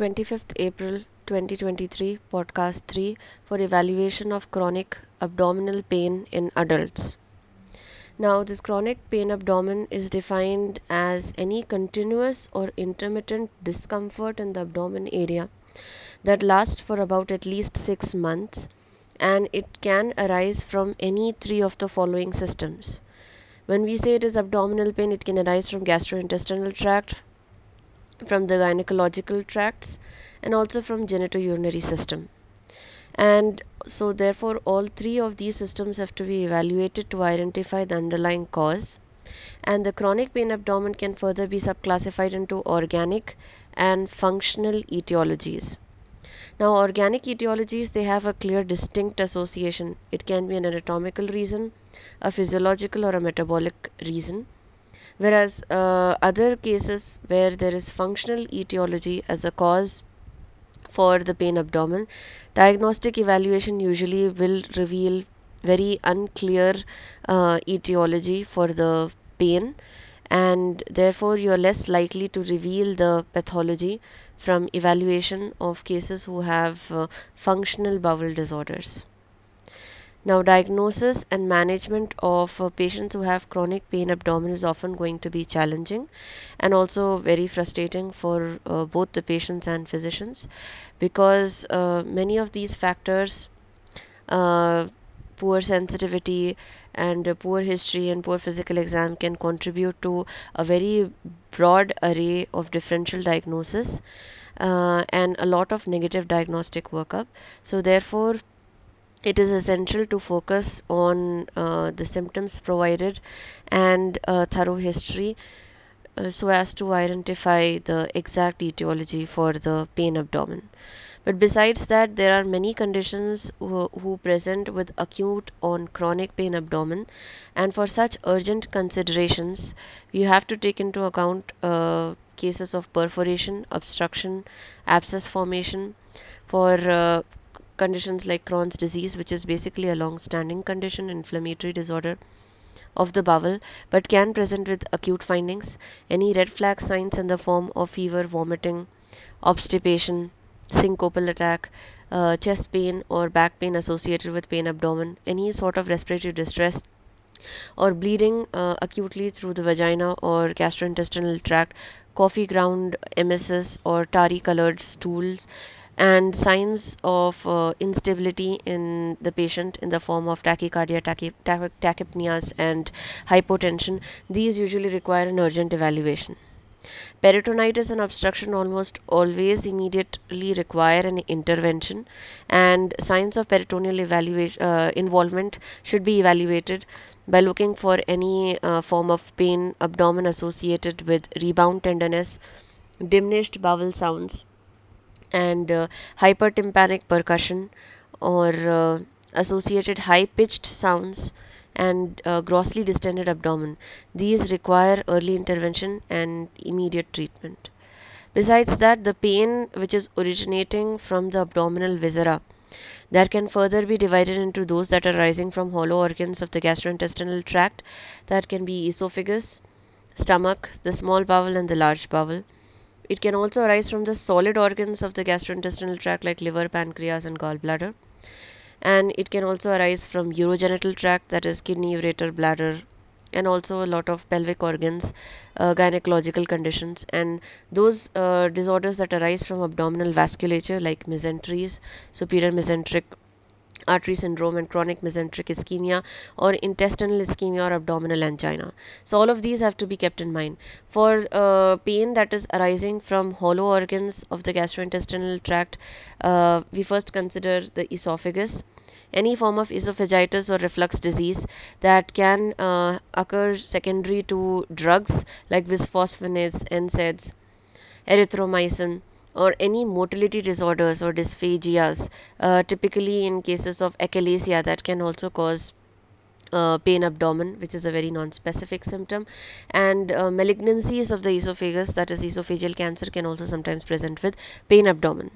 25th April 2023, podcast 3 for evaluation of chronic abdominal pain in adults. Now, this chronic pain abdomen is defined as any continuous or intermittent discomfort in the abdomen area that lasts for about at least 6 months and it can arise from any three of the following systems. When we say it is abdominal pain, it can arise from gastrointestinal tract, from the gynecological tracts and also from genitourinary system. And so therefore all three of these systems have to be evaluated to identify the underlying cause. And the chronic pain abdomen can further be subclassified into organic and functional etiologies. Now organic etiologies they have a clear distinct association. It can be an anatomical reason a physiological or a metabolic reason whereas uh, other cases where there is functional etiology as a cause for the pain abdomen diagnostic evaluation usually will reveal very unclear uh, etiology for the pain and therefore you are less likely to reveal the pathology from evaluation of cases who have uh, functional bowel disorders now, diagnosis and management of uh, patients who have chronic pain abdomen is often going to be challenging and also very frustrating for uh, both the patients and physicians because uh, many of these factors, uh, poor sensitivity and poor history and poor physical exam, can contribute to a very broad array of differential diagnosis. Uh, and a lot of negative diagnostic workup. So, therefore, it is essential to focus on uh, the symptoms provided and a thorough history uh, so as to identify the exact etiology for the pain abdomen. But besides that, there are many conditions who, who present with acute or chronic pain abdomen, and for such urgent considerations, you have to take into account uh, cases of perforation, obstruction, abscess formation. For uh, conditions like Crohn's disease, which is basically a long standing condition, inflammatory disorder of the bowel, but can present with acute findings. Any red flag signs in the form of fever, vomiting, obstipation, syncopal attack, uh, chest pain or back pain associated with pain abdomen, any sort of respiratory distress or bleeding uh, acutely through the vagina or gastrointestinal tract, coffee ground emesis or tarry colored stools, and signs of uh, instability in the patient in the form of tachycardia, tachy, tachy, tachypneas, and hypotension. These usually require an urgent evaluation. Peritonitis and obstruction almost always immediately require an intervention, and signs of peritoneal uh, involvement should be evaluated by looking for any uh, form of pain, abdomen associated with rebound tenderness, diminished bowel sounds, and uh, hypertympanic percussion or uh, associated high pitched sounds and uh, grossly distended abdomen. These require early intervention and immediate treatment. Besides that, the pain which is originating from the abdominal viscera that can further be divided into those that are arising from hollow organs of the gastrointestinal tract that can be esophagus, stomach, the small bowel and the large bowel it can also arise from the solid organs of the gastrointestinal tract like liver, pancreas, and gallbladder. And it can also arise from urogenital tract, that is kidney, ureter, bladder, and also a lot of pelvic organs, uh, gynecological conditions, and those uh, disorders that arise from abdominal vasculature like mesenteries, superior mesenteric artery syndrome and chronic mesenteric ischemia or intestinal ischemia or abdominal angina. So all of these have to be kept in mind. For uh, pain that is arising from hollow organs of the gastrointestinal tract, uh, we first consider the esophagus. Any form of esophagitis or reflux disease that can uh, occur secondary to drugs like bisphosphonates, NSAIDs, erythromycin, or any motility disorders or dysphagias, uh, typically in cases of achalasia that can also cause uh, pain abdomen, which is a very non-specific symptom, and uh, malignancies of the esophagus, that is esophageal cancer, can also sometimes present with pain abdomen.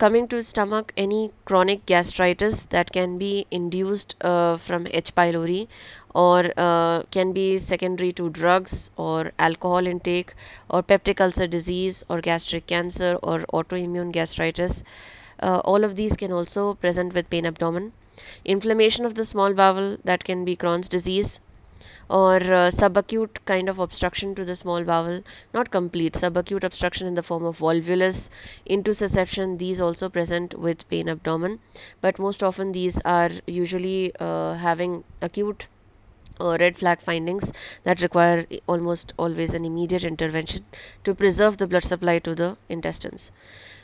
Coming to stomach, any chronic gastritis that can be induced uh, from H. pylori or uh, can be secondary to drugs or alcohol intake or peptic ulcer disease or gastric cancer or autoimmune gastritis. Uh, all of these can also present with pain abdomen. Inflammation of the small bowel that can be Crohn's disease or uh, subacute kind of obstruction to the small bowel. Not complete subacute obstruction in the form of volvulus intussusception these also present with pain abdomen. But most often these are usually uh, having acute uh, red flag findings that require almost always an immediate intervention to preserve the blood supply to the intestines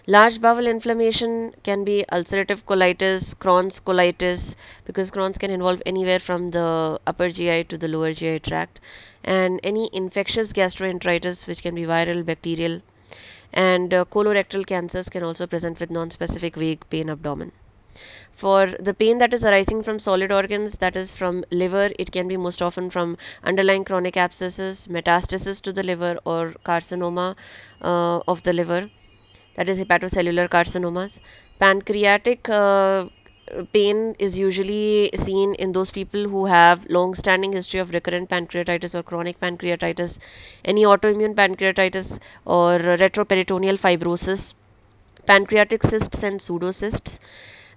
Large bowel inflammation can be ulcerative colitis, Crohn's colitis, because Crohn's can involve anywhere from the upper GI to the lower GI tract, and any infectious gastroenteritis, which can be viral, bacterial, and uh, colorectal cancers can also present with non-specific vague pain abdomen. For the pain that is arising from solid organs, that is from liver, it can be most often from underlying chronic abscesses, metastasis to the liver, or carcinoma uh, of the liver that is hepatocellular carcinomas. Pancreatic uh, pain is usually seen in those people who have long standing history of recurrent pancreatitis or chronic pancreatitis, any autoimmune pancreatitis or retroperitoneal fibrosis, pancreatic cysts and pseudocysts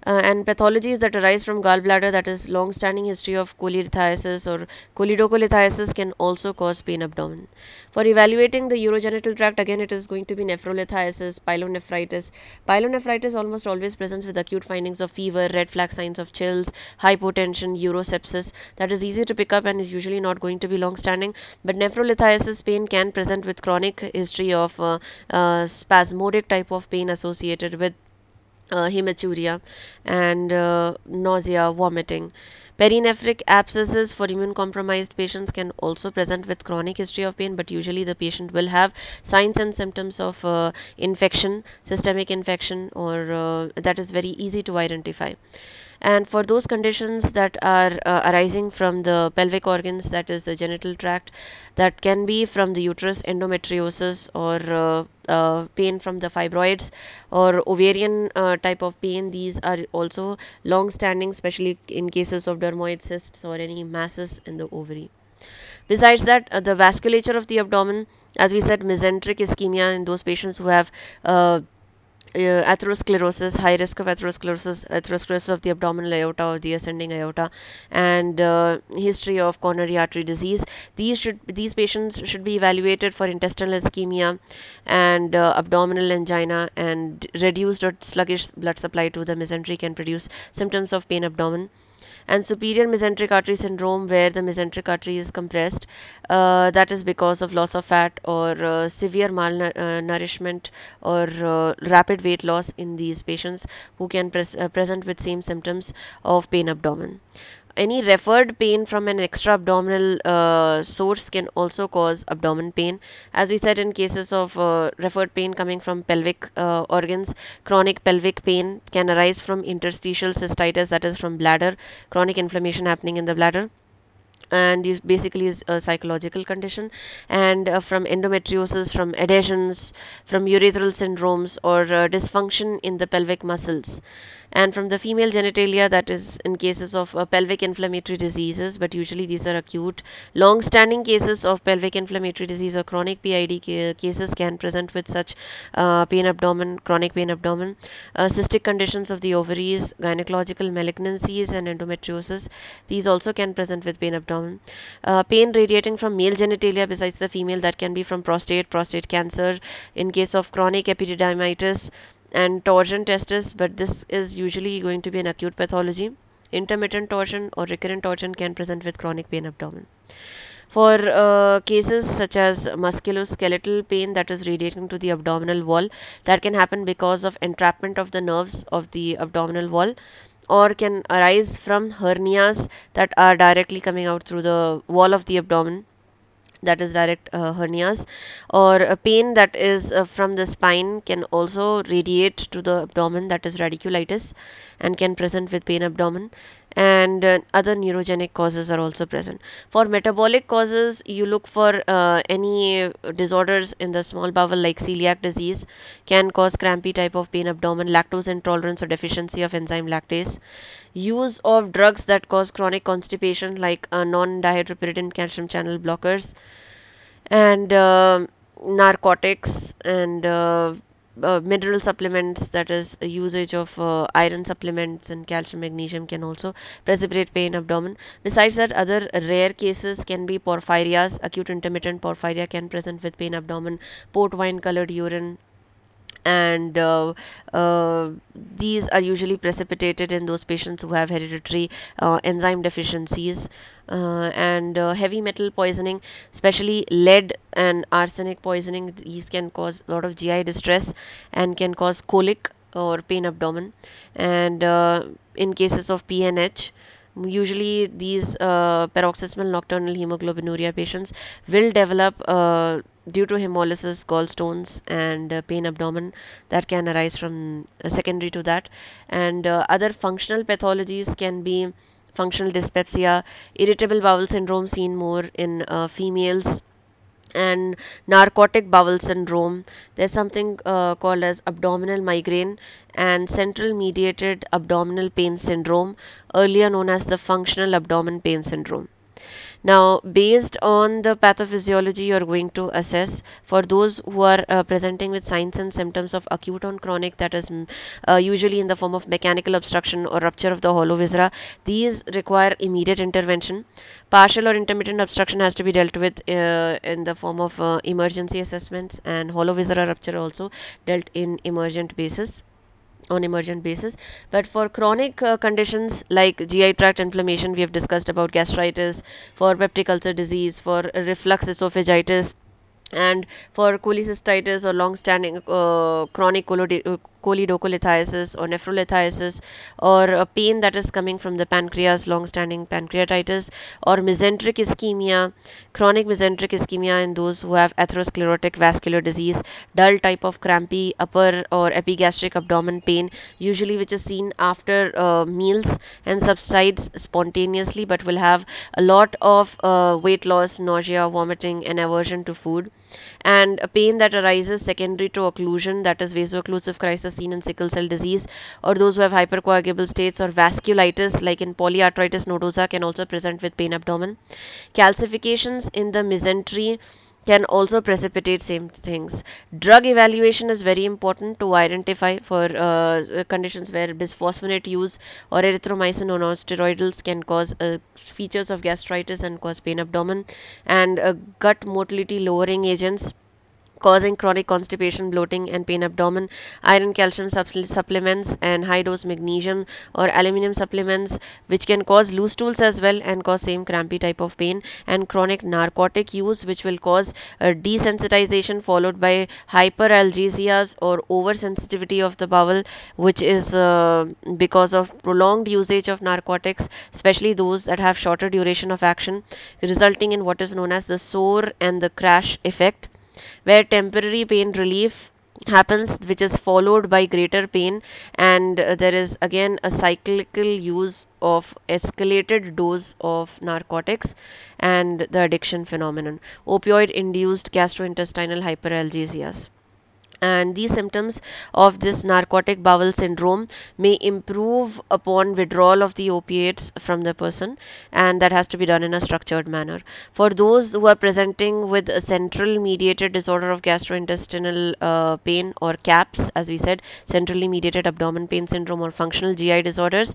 uh, and pathologies that arise from gallbladder that is long standing history of cholelithiasis or choledocholithiasis can also cause pain abdomen. For evaluating the urogenital tract again it is going to be nephrolithiasis pyelonephritis. Pyelonephritis almost always presents with acute findings of fever red flag signs of chills hypotension urosepsis. That is easy to pick up and is usually not going to be long standing but nephrolithiasis pain can present with chronic history of uh, uh, spasmodic type of pain associated with uh, hematuria and uh, nausea, vomiting. Perinephric abscesses for immune compromised patients can also present with chronic history of pain, but usually the patient will have signs and symptoms of uh, infection, systemic infection, or uh, that is very easy to identify and for those conditions that are uh, arising from the pelvic organs that is the genital tract that can be from the uterus endometriosis or uh, uh, pain from the fibroids or ovarian uh, type of pain these are also long standing especially in cases of dermoid cysts or any masses in the ovary. Besides that uh, the vasculature of the abdomen as we said mesenteric ischemia in those patients who have uh, atherosclerosis, high risk of atherosclerosis, atherosclerosis of the abdominal aorta or the ascending aorta, and uh, history of coronary artery disease. These should these patients should be evaluated for intestinal ischemia and uh, abdominal angina, and reduced or sluggish blood supply to the mesentery can produce symptoms of pain abdomen and superior mesenteric artery syndrome where the mesenteric artery is compressed uh, that is because of loss of fat or uh, severe malnourishment or uh, rapid weight loss in these patients who can pres uh, present with same symptoms of pain abdomen any referred pain from an extra abdominal uh, source can also cause abdomen pain. As we said, in cases of uh, referred pain coming from pelvic uh, organs, chronic pelvic pain can arise from interstitial cystitis, that is from bladder, chronic inflammation happening in the bladder and basically is a psychological condition. And uh, from endometriosis from adhesions from urethral syndromes or uh, dysfunction in the pelvic muscles. And from the female genitalia that is in cases of uh, pelvic inflammatory diseases but usually these are acute. Long standing cases of pelvic inflammatory disease or chronic PID ca cases can present with such uh, pain abdomen chronic pain abdomen. Uh, cystic conditions of the ovaries gynecological malignancies and endometriosis these also can present with pain abdomen uh, pain radiating from male genitalia besides the female that can be from prostate prostate cancer in case of chronic epididymitis and torsion testis, but this is usually going to be an acute pathology. Intermittent torsion or recurrent torsion can present with chronic pain abdomen. For uh, cases such as musculoskeletal pain that is radiating to the abdominal wall, that can happen because of entrapment of the nerves of the abdominal wall or can arise from hernias that are directly coming out through the wall of the abdomen that is direct uh, hernias or a pain that is uh, from the spine can also radiate to the abdomen that is radiculitis and can present with pain abdomen and uh, other neurogenic causes are also present. For metabolic causes, you look for uh, any disorders in the small bowel like celiac disease can cause crampy type of pain abdomen, lactose intolerance or deficiency of enzyme lactase. Use of drugs that cause chronic constipation like uh, non-dihydropyridine calcium channel blockers and uh, narcotics and uh, uh, mineral supplements that is usage of uh, iron supplements and calcium magnesium can also precipitate pain abdomen. Besides that other rare cases can be porphyrias. Acute intermittent porphyria can present with pain abdomen port wine colored urine and uh, uh, these are usually precipitated in those patients who have hereditary uh, enzyme deficiencies uh, and uh, heavy metal poisoning especially lead and arsenic poisoning these can cause a lot of GI distress and can cause colic or pain abdomen. And in cases of PNH usually these uh, paroxysmal nocturnal hemoglobinuria patients will develop uh, due to hemolysis gallstones and uh, pain abdomen that can arise from uh, secondary to that. And uh, other functional pathologies can be functional dyspepsia irritable bowel syndrome seen more in uh, females and narcotic bowel syndrome. There's something uh, called as abdominal migraine and central mediated abdominal pain syndrome earlier known as the functional abdomen pain syndrome now, based on the pathophysiology, you are going to assess for those who are uh, presenting with signs and symptoms of acute on chronic, that is uh, usually in the form of mechanical obstruction or rupture of the hollow viscera. These require immediate intervention. Partial or intermittent obstruction has to be dealt with uh, in the form of uh, emergency assessments, and hollow viscera rupture also dealt in emergent basis on emergent basis. But for chronic uh, conditions like gi tract inflammation we have discussed about gastritis for peptic ulcer disease for reflux esophagitis and for cholecystitis or long-standing uh, chronic choledocholithiasis or nephrolithiasis or a pain that is coming from the pancreas long-standing pancreatitis or mesenteric ischemia chronic mesenteric ischemia in those who have atherosclerotic vascular disease dull type of crampy upper or epigastric abdomen pain usually which is seen after uh, meals and subsides spontaneously but will have a lot of uh, weight loss nausea vomiting and aversion to food. And a pain that arises secondary to occlusion that is vaso-occlusive crisis seen in sickle cell disease. Or those who have hypercoagulable states or vasculitis like in polyarteritis nodosa can also present with pain abdomen. Calcifications in the mesentery can also precipitate same things. Drug evaluation is very important to identify for uh, conditions where bisphosphonate use or erythromycin or non-steroidals can cause uh, features of gastritis and cause pain abdomen. And uh, gut motility lowering agents causing chronic constipation, bloating, and pain abdomen, iron calcium supplements, and high dose magnesium or aluminum supplements, which can cause loose stools as well and cause same crampy type of pain, and chronic narcotic use, which will cause desensitization followed by hyperalgesias or oversensitivity of the bowel, which is uh, because of prolonged usage of narcotics, especially those that have shorter duration of action, resulting in what is known as the soar and the crash effect where temporary pain relief happens which is followed by greater pain. And uh, there is again a cyclical use of escalated dose of narcotics and the addiction phenomenon. Opioid induced gastrointestinal hyperalgesias and these symptoms of this narcotic bowel syndrome may improve upon withdrawal of the opiates from the person and that has to be done in a structured manner. For those who are presenting with a central mediated disorder of gastrointestinal uh, pain or CAPS as we said centrally mediated abdomen pain syndrome or functional gi disorders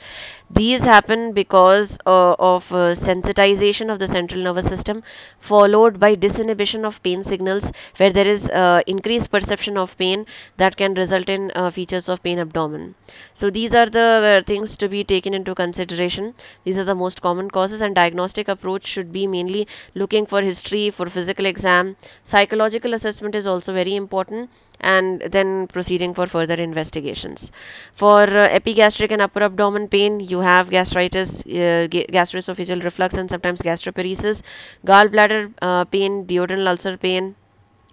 these happen because uh, of uh, sensitization of the central nervous system followed by disinhibition of pain signals where there is uh, increased perception of pain that can result in uh, features of pain abdomen. So these are the uh, things to be taken into consideration. These are the most common causes and diagnostic approach should be mainly looking for history, for physical exam. Psychological assessment is also very important and then proceeding for further investigations. For uh, epigastric and upper abdomen pain, you have gastritis, uh, gastroesophageal reflux, and sometimes gastroparesis, gallbladder uh, pain, duodenal ulcer pain,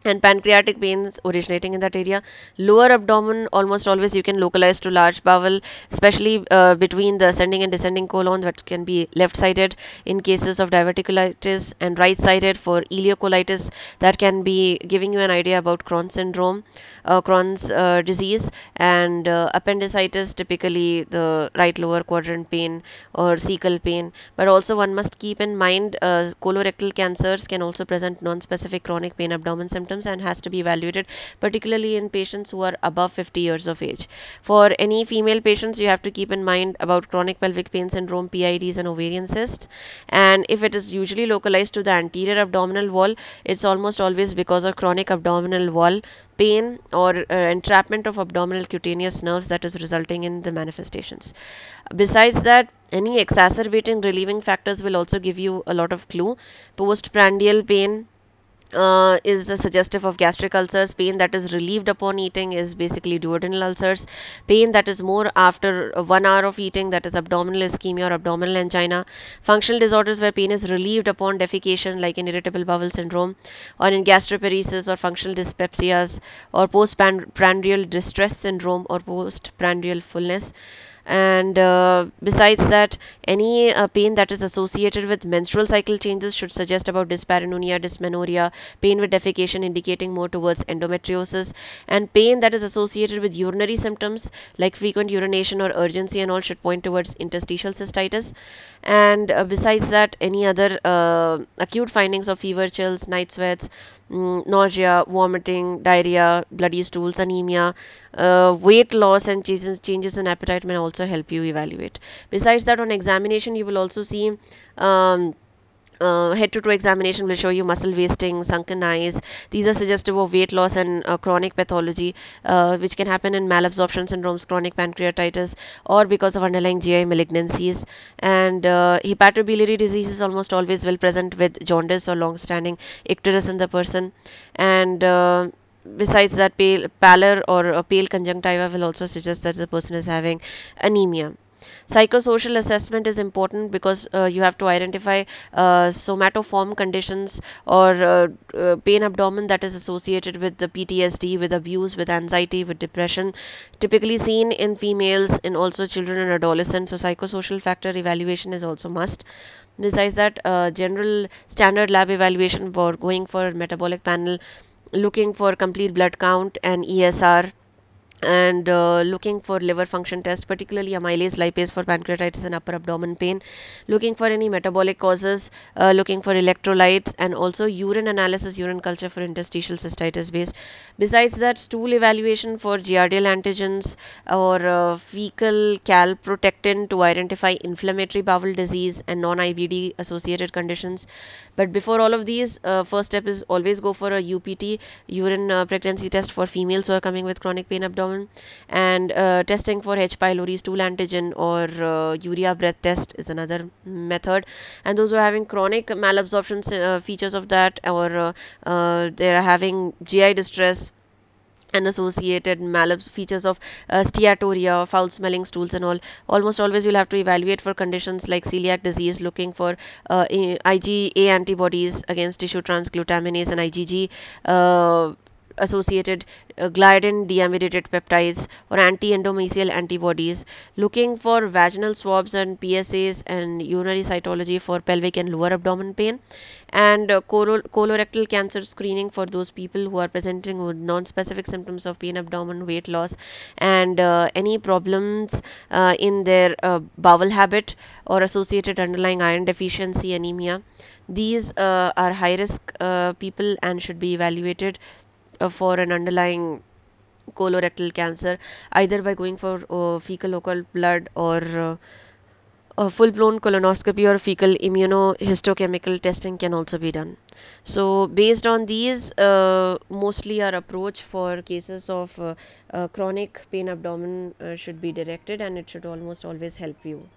and pancreatic pains originating in that area. Lower abdomen, almost always you can localize to large bowel, especially uh, between the ascending and descending colon, that can be left sided in cases of diverticulitis, and right sided for ileocolitis, that can be giving you an idea about Crohn's syndrome, uh, Crohn's uh, disease, and uh, appendicitis, typically the right lower quadrant pain or cecal pain. But also, one must keep in mind uh, colorectal cancers can also present non specific chronic pain abdomen symptoms symptoms and has to be evaluated particularly in patients who are above 50 years of age. For any female patients you have to keep in mind about chronic pelvic pain syndrome pids and ovarian cysts. And if it is usually localized to the anterior abdominal wall it's almost always because of chronic abdominal wall pain or uh, entrapment of abdominal cutaneous nerves that is resulting in the manifestations. Besides that any exacerbating relieving factors will also give you a lot of clue. Postprandial pain uh, is suggestive of gastric ulcers. Pain that is relieved upon eating is basically duodenal ulcers. Pain that is more after one hour of eating, that is abdominal ischemia or abdominal angina. Functional disorders where pain is relieved upon defecation, like in irritable bowel syndrome, or in gastroparesis or functional dyspepsias, or postprandial distress syndrome or postprandial fullness and uh, besides that any uh, pain that is associated with menstrual cycle changes should suggest about dyspareunia dysmenorrhea pain with defecation indicating more towards endometriosis and pain that is associated with urinary symptoms like frequent urination or urgency and all should point towards interstitial cystitis. And uh, besides that any other uh, acute findings of fever chills night sweats mm, nausea vomiting diarrhea bloody stools anemia uh, weight loss and changes, changes in appetite may also help you evaluate besides that on examination you will also see um, uh, head to toe examination will show you muscle wasting, sunken eyes. These are suggestive of weight loss and uh, chronic pathology, uh, which can happen in malabsorption syndromes, chronic pancreatitis, or because of underlying GI malignancies. And uh, hepatobiliary disease is almost always well present with jaundice or long-standing icterus in the person. And uh, besides that, pale, pallor or a pale conjunctiva will also suggest that the person is having anemia psychosocial assessment is important because uh, you have to identify uh, somatoform conditions or uh, uh pain abdomen that is associated with the PTSD, with abuse, with anxiety, with depression, typically seen in females, in also children and adolescents. So, psychosocial factor evaluation is also must. Besides that, uh, general standard lab evaluation for going for metabolic panel, looking for complete blood count and ESR and uh, looking for liver function test particularly amylase lipase for pancreatitis and upper abdomen pain looking for any metabolic causes uh, looking for electrolytes and also urine analysis urine culture for interstitial cystitis based besides that stool evaluation for giardial antigens or uh, fecal calprotectin to identify inflammatory bowel disease and non-IBD associated conditions. But before all of these uh, first step is always go for a UPT urine uh, pregnancy test for females who are coming with chronic pain abdomen. And uh, testing for H. pylori stool antigen or uh, urea breath test is another method. And those who are having chronic malabsorption uh, features of that or they are having GI distress and associated malab features of uh, steatorrhea, foul smelling stools, and all. Almost always you'll have to evaluate for conditions like celiac disease, looking for uh, IgA antibodies against tissue transglutaminase and IgG. Uh, associated uh, gliadin deamidated peptides or anti-endomysial antibodies looking for vaginal swabs and PSAs and urinary cytology for pelvic and lower abdomen pain and uh, colorectal cancer screening for those people who are presenting with non-specific symptoms of pain abdomen weight loss and uh, any problems uh, in their bowel habit or associated underlying iron deficiency anemia. These are high risk people and should be evaluated for an underlying colorectal cancer either by going for uh, fecal occult blood or uh, a full-blown colonoscopy or fecal immunohistochemical testing can also be done. So based on these uh, mostly our approach for cases of uh, uh, chronic pain abdomen should be directed and it should almost always help you